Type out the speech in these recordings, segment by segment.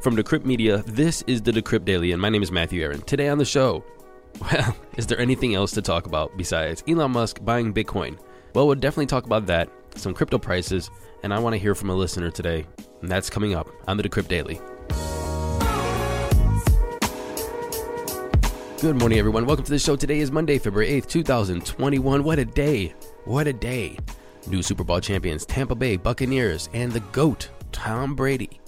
From Decrypt Media, this is the Decrypt Daily, and my name is Matthew Aaron. Today on the show, well, is there anything else to talk about besides Elon Musk buying Bitcoin? Well, we'll definitely talk about that, some crypto prices, and I want to hear from a listener today, and that's coming up on the Decrypt Daily. Good morning, everyone. Welcome to the show. Today is Monday, February 8th, 2021. What a day! What a day! New Super Bowl champions, Tampa Bay Buccaneers, and the GOAT, Tom Brady.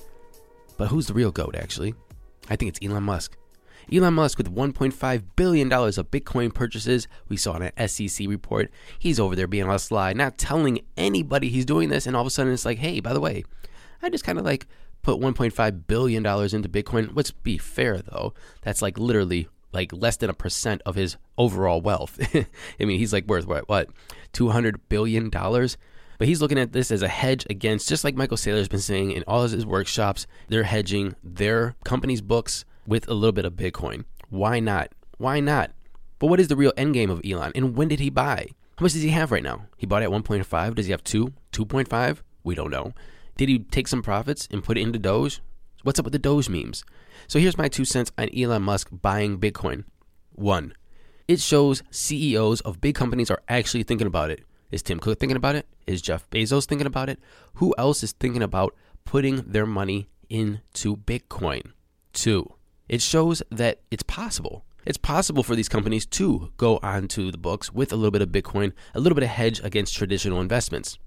But who's the real GOAT, actually? I think it's Elon Musk. Elon Musk with $1.5 billion of Bitcoin purchases. We saw in an SEC report. He's over there being on a slide, not telling anybody he's doing this. And all of a sudden, it's like, hey, by the way, I just kind of like put $1.5 billion into Bitcoin. Let's be fair, though. That's like literally like less than a percent of his overall wealth. I mean, he's like worth what, what, $200 billion? But he's looking at this as a hedge against, just like Michael Saylor's been saying in all of his workshops, they're hedging their company's books with a little bit of Bitcoin. Why not? Why not? But what is the real end game of Elon? And when did he buy? How much does he have right now? He bought at 1.5. Does he have 2? 2.5? We don't know. Did he take some profits and put it into Doge? What's up with the Doge memes? So here's my two cents on Elon Musk buying Bitcoin. One, it shows CEOs of big companies are actually thinking about it. Is Tim Cook thinking about it? Is Jeff Bezos thinking about it? Who else is thinking about putting their money into Bitcoin? Two, it shows that it's possible. It's possible for these companies to go onto the books with a little bit of Bitcoin, a little bit of hedge against traditional investments.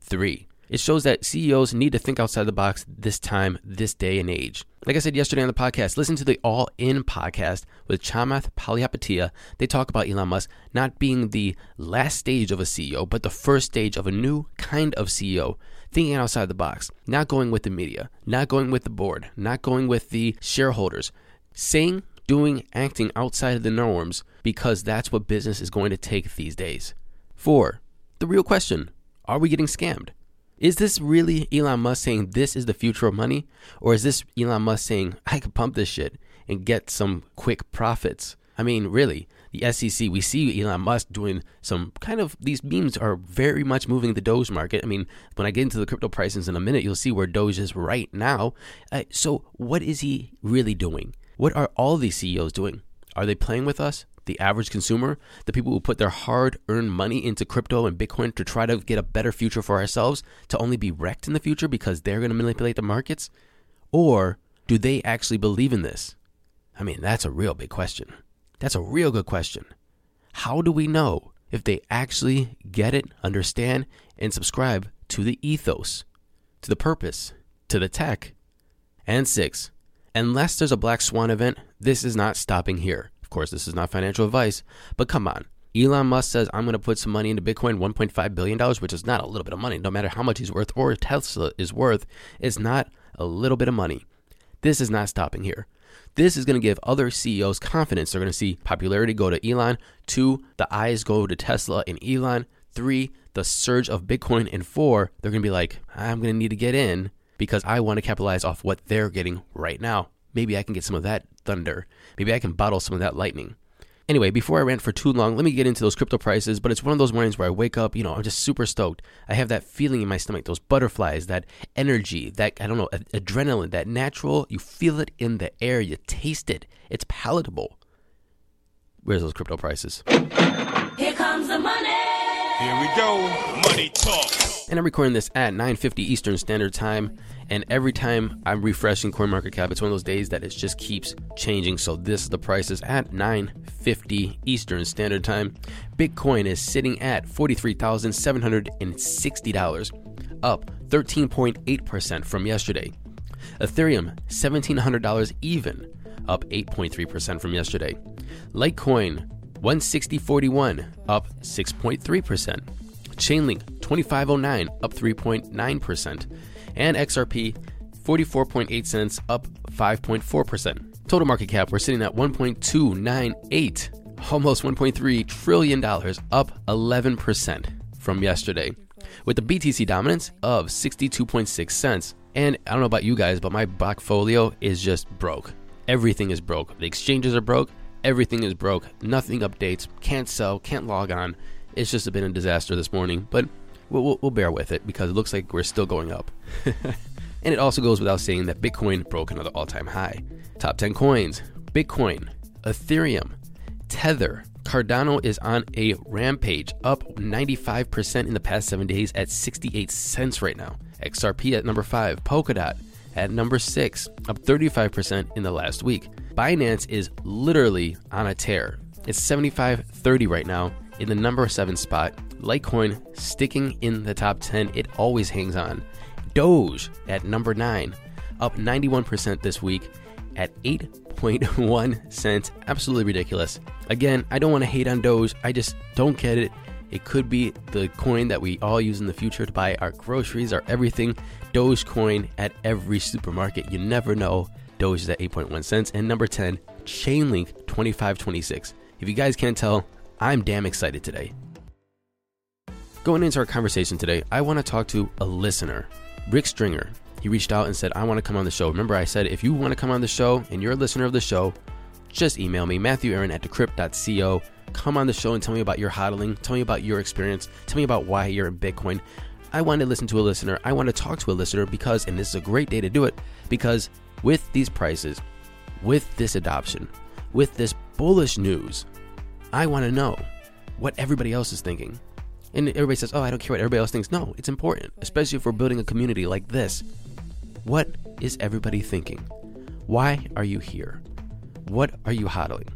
Three, it shows that CEOs need to think outside the box this time, this day and age. Like I said yesterday on the podcast, listen to the All In podcast with Chamath Palihapitiya. They talk about Elon Musk not being the last stage of a CEO, but the first stage of a new kind of CEO. Thinking outside the box, not going with the media, not going with the board, not going with the shareholders. Saying, doing, acting outside of the norms because that's what business is going to take these days. Four, the real question are we getting scammed? Is this really Elon Musk saying this is the future of money? Or is this Elon Musk saying I could pump this shit and get some quick profits? I mean, really, the SEC, we see Elon Musk doing some kind of, these memes are very much moving the Doge market. I mean, when I get into the crypto prices in a minute, you'll see where Doge is right now. Uh, so, what is he really doing? What are all these CEOs doing? Are they playing with us? The average consumer, the people who put their hard earned money into crypto and Bitcoin to try to get a better future for ourselves, to only be wrecked in the future because they're going to manipulate the markets? Or do they actually believe in this? I mean, that's a real big question. That's a real good question. How do we know if they actually get it, understand, and subscribe to the ethos, to the purpose, to the tech? And six, unless there's a black swan event, this is not stopping here. Of course, this is not financial advice, but come on. Elon Musk says, I'm going to put some money into Bitcoin, $1.5 billion, which is not a little bit of money. No matter how much he's worth or Tesla is worth, it's not a little bit of money. This is not stopping here. This is going to give other CEOs confidence. They're going to see popularity go to Elon. Two, the eyes go to Tesla and Elon. Three, the surge of Bitcoin. And four, they're going to be like, I'm going to need to get in because I want to capitalize off what they're getting right now. Maybe I can get some of that thunder. Maybe I can bottle some of that lightning. Anyway, before I rant for too long, let me get into those crypto prices. But it's one of those mornings where I wake up, you know, I'm just super stoked. I have that feeling in my stomach, those butterflies, that energy, that, I don't know, adrenaline, that natural, you feel it in the air, you taste it. It's palatable. Where's those crypto prices? Here we go. Money talk. And I'm recording this at 9:50 Eastern Standard Time. And every time I'm refreshing CoinMarketCap, it's one of those days that it just keeps changing. So this is the prices at 9:50 Eastern Standard Time. Bitcoin is sitting at $43,760, up 13.8% from yesterday. Ethereum $1,700 even, up 8.3% from yesterday. Litecoin 160.41, up 6.3%. Chainlink 2509, up 3.9%. and XRP 44.8 cents, up 5.4%. Total market cap, we're sitting at 1.298, almost 1.3 trillion dollars, up 11% from yesterday, with the BTC dominance of 62.6 cents. And I don't know about you guys, but my portfolio is just broke. Everything is broke. The exchanges are broke. Everything is broke. Nothing updates. Can't sell. Can't log on. It's just been a disaster this morning, but we'll, we'll, we'll bear with it because it looks like we're still going up. and it also goes without saying that Bitcoin broke another all time high. Top 10 coins Bitcoin, Ethereum, Tether, Cardano is on a rampage, up 95% in the past seven days at 68 cents right now. XRP at number 5, Polkadot at number 6, up 35% in the last week. Binance is literally on a tear. It's 75.30 right now in the number 7 spot. Litecoin sticking in the top 10. It always hangs on. Doge at number 9, up 91% this week at 8.1 cents. Absolutely ridiculous. Again, I don't want to hate on Doge. I just don't get it. It could be the coin that we all use in the future to buy our groceries, our everything. Dogecoin at every supermarket. You never know. Doge is at 8.1 cents. And number 10, Chainlink 2526. If you guys can't tell, I'm damn excited today. Going into our conversation today, I want to talk to a listener, Rick Stringer. He reached out and said, I want to come on the show. Remember, I said, if you want to come on the show and you're a listener of the show, just email me, Matthew Aaron at decrypt.co. Come on the show and tell me about your hodling. Tell me about your experience. Tell me about why you're in Bitcoin. I want to listen to a listener. I want to talk to a listener because, and this is a great day to do it, because with these prices, with this adoption, with this bullish news, I want to know what everybody else is thinking. And everybody says, oh, I don't care what everybody else thinks. No, it's important, especially if we're building a community like this. What is everybody thinking? Why are you here? What are you hodling?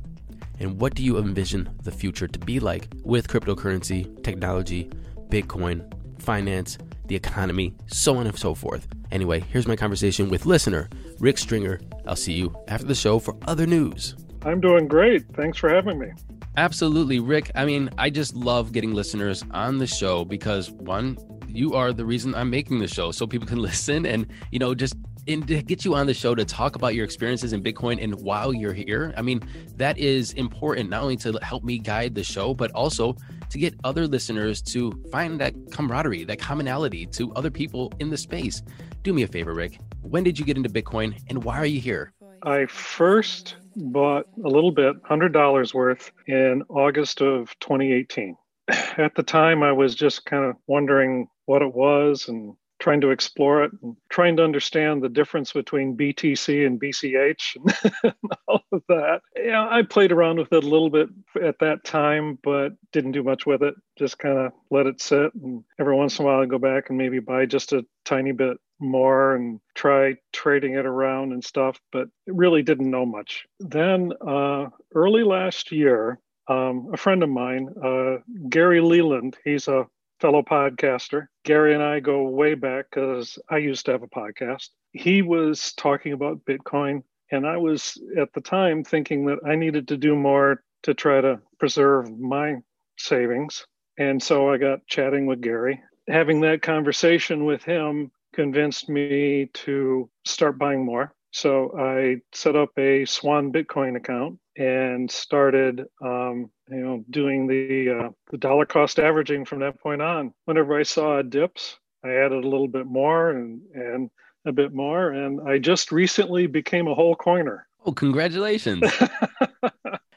And what do you envision the future to be like with cryptocurrency, technology, Bitcoin, finance, the economy, so on and so forth? Anyway, here's my conversation with listener Rick Stringer. I'll see you after the show for other news. I'm doing great. Thanks for having me. Absolutely, Rick. I mean, I just love getting listeners on the show because one, you are the reason I'm making the show so people can listen and, you know, just and to get you on the show to talk about your experiences in Bitcoin and while you're here. I mean, that is important not only to help me guide the show, but also to get other listeners to find that camaraderie, that commonality to other people in the space. Do me a favor, Rick. When did you get into Bitcoin and why are you here? I first bought a little bit, $100 worth, in August of 2018. At the time, I was just kind of wondering what it was and trying to explore it and trying to understand the difference between BTC and BCH and all of that. Yeah, I played around with it a little bit at that time, but didn't do much with it. Just kind of let it sit. And every once in a while, I go back and maybe buy just a tiny bit more and try trading it around and stuff, but really didn't know much. Then uh, early last year, um, a friend of mine, uh, Gary Leland, he's a fellow podcaster. Gary and I go way back because I used to have a podcast. He was talking about Bitcoin, and I was at the time thinking that I needed to do more to try to preserve my savings. And so I got chatting with Gary. Having that conversation with him convinced me to start buying more. So I set up a Swan Bitcoin account and started um, you know doing the uh, the dollar cost averaging from that point on. Whenever i saw dips i added a little bit more and and a bit more and i just recently became a whole coiner. Oh congratulations.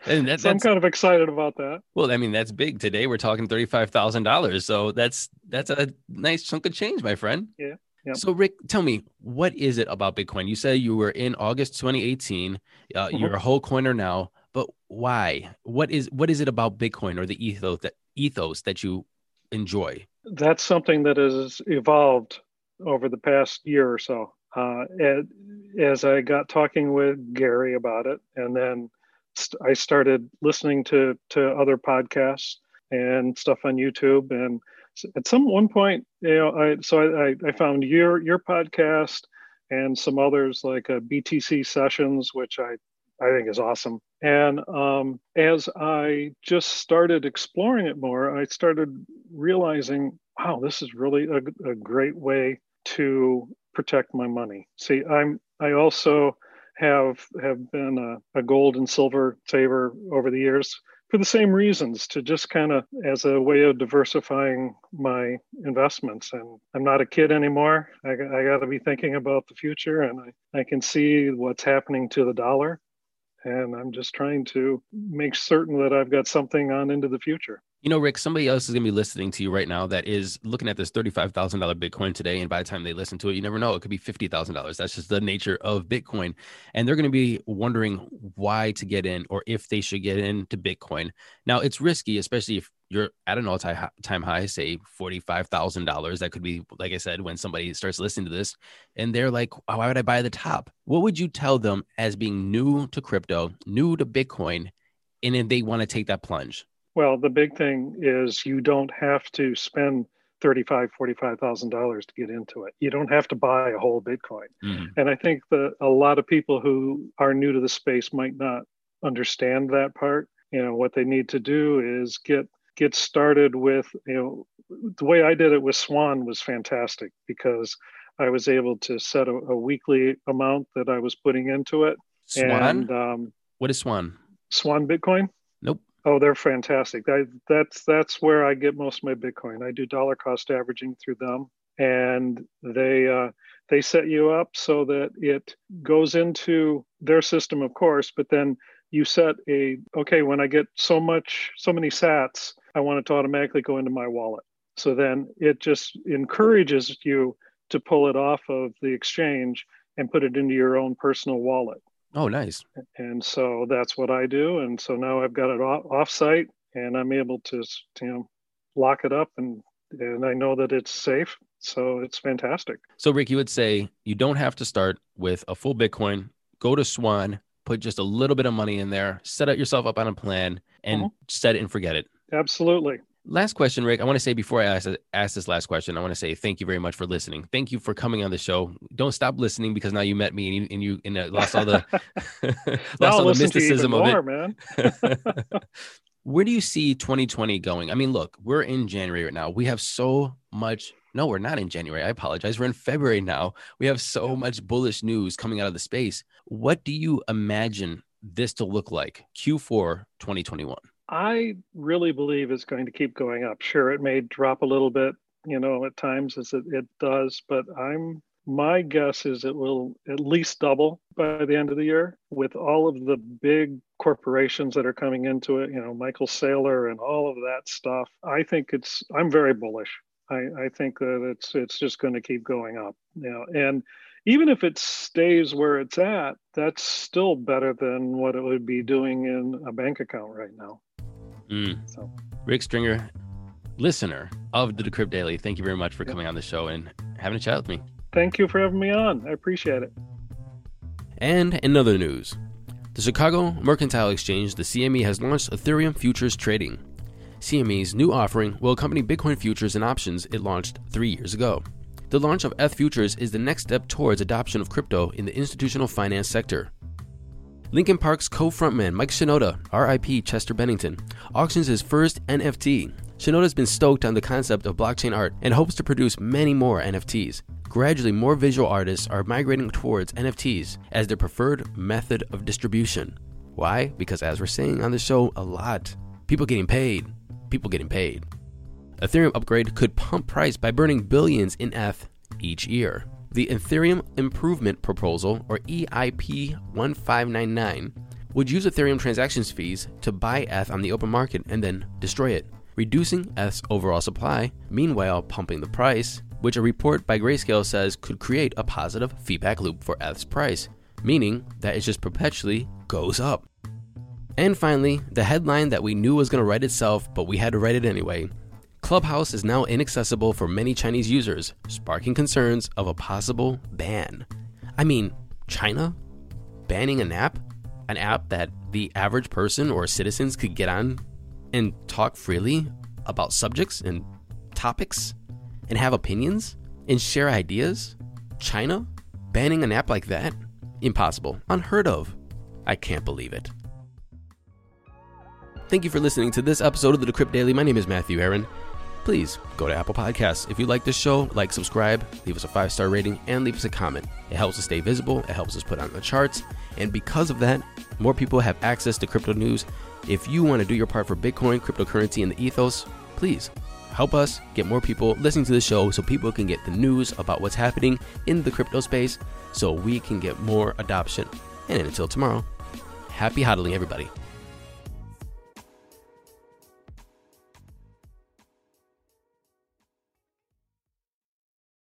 And that, so i'm kind of excited about that. Well i mean that's big. Today we're talking $35000 so that's that's a nice chunk of change my friend. Yeah Yep. So, Rick, tell me, what is it about Bitcoin? You said you were in August 2018. Uh, mm-hmm. You're a whole coiner now but why? What is what is it about Bitcoin or the ethos that ethos that you enjoy? That's something that has evolved over the past year or so. Uh, as I got talking with Gary about it, and then st- I started listening to to other podcasts and stuff on YouTube, and at some one point, you know, I so I, I found your your podcast and some others like uh, BTC sessions, which I I think is awesome. And um, as I just started exploring it more, I started realizing, wow, this is really a, a great way to protect my money. See, I'm I also have have been a, a gold and silver saver over the years for the same reasons to just kind of as a way of diversifying my investments. And i'm not a kid anymore. I, I got to be thinking about the future and I, I can see what's happening to the dollar. And i'm just trying to make certain that i've got something on into the future You know, Rick, somebody else is going to be listening to you right now that is looking at this $35,000 Bitcoin today. And by the time they listen to it, you never know. It could be $50,000. That's just the nature of Bitcoin. And they're going to be wondering why to get in or if they should get into Bitcoin. Now, it's risky, especially if you're at an all time high, say $45,000. That could be, like I said, when somebody starts listening to this and they're like, why would I buy the top? What would you tell them as being new to crypto, new to Bitcoin, and then they want to take that plunge? Well, the big thing is you don't have to spend thirty-five, forty-five thousand dollars to get into it. You don't have to buy a whole Bitcoin. Mhm. And I think that a lot of people who are new to the space might not understand that part. You know, what they need to do is get get started with, you know, the way I did it with Swan was fantastic because I was able to set a, a weekly amount that I was putting into it. Swan? And um, what is Swan? Swan Bitcoin. Oh, they're fantastic. I, that's that's where I get most of my Bitcoin. I do dollar cost averaging through them, and they uh, they set you up so that it goes into their system, of course. But then you set a okay when I get so much so many Sats, I want it to automatically go into my wallet. So then it just encourages you to pull it off of the exchange and put it into your own personal wallet Oh, nice. and so that's what I do. And so now I've got it off, off-site, and I'm able to, you know, lock it up, and and I know that it's safe. So it's fantastic. So, Rick, you would say you don't have to start with a full Bitcoin. Go to Swan, put just a little bit of money in there, set up yourself up on a plan, and Mhm. set it and forget it. Absolutely. Last question, Rick. I want to say before I ask, ask this last question, I want to say thank you very much for listening. Thank you for coming on the show. Don't stop listening because now you met me and you and you and uh, lost all the lost all the listen to you even mysticism of more, it. man. Where do you see 2020 going? I mean, look, we're in January right now. We have so much. No, we're not in January. I apologize. We're in February now. We have so much bullish news coming out of the space. What do you imagine this to look like Q4 2021? I really believe it's going to keep going up. Sure, it may drop a little bit, you know, at times as it, it does, but I'm my guess is it will at least double by the end of the year with all of the big corporations that are coming into it, you know, Michael Saylor and all of that stuff. I think it's I'm very bullish. I, I think that it's it's just going to keep going up. You know, and even if it stays where it's at, that's still better than what it would be doing in a bank account right now. Mm. So Rick Stringer, listener of the Decrypt Daily, thank you very much for Yeah. coming on the show and having a chat with me. thank you for having me on. I appreciate it. And in other news, the Chicago Mercantile Exchange, the CME, has launched Ethereum futures trading. CME's new offering will accompany Bitcoin futures and options it launched three years ago. The launch of ETH futures is the next step towards adoption of crypto in the institutional finance sector. Linkin Park's co-frontman Mike Shinoda, RIP Chester Bennington, auctions his first NFT. Shinoda's been stoked on the concept of blockchain art and hopes to produce many more NFTs. Gradually, more visual artists are migrating towards NFTs as their preferred method of distribution. Why? Because as we're saying on the show a lot, people getting paid, people getting paid. Ethereum upgrade could pump price by burning billions in ETH each year. The Ethereum Improvement Proposal, or EIP 1599, would use Ethereum transactions fees to buy ETH on the open market and then destroy it, reducing ETH's overall supply, meanwhile pumping the price, which a report by Grayscale says could create a positive feedback loop for ETH's price, meaning that it just perpetually goes up. And finally, the headline that we knew was going to write itself, but we had to write it anyway. Clubhouse is now inaccessible for many Chinese users, sparking concerns of a possible ban. I mean, China banning an app? An app that the average person or citizens could get on and talk freely about subjects and topics and have opinions and share ideas? China banning an app like that? Impossible. Unheard of. I can't believe it. Thank you for listening to this episode of the Decrypt Daily. My name is Matthew Aaron. Please go to Apple Podcasts. If you like this show, like, subscribe, leave us a five star rating, and leave us a comment. It helps us stay visible, it helps us put on the charts, and because of that, more people have access to crypto news. If you want to do your part for Bitcoin, cryptocurrency, and the ethos, please help us get more people listening to the show so people can get the news about what's happening in the crypto space so we can get more adoption. And until tomorrow, happy hodling, everybody.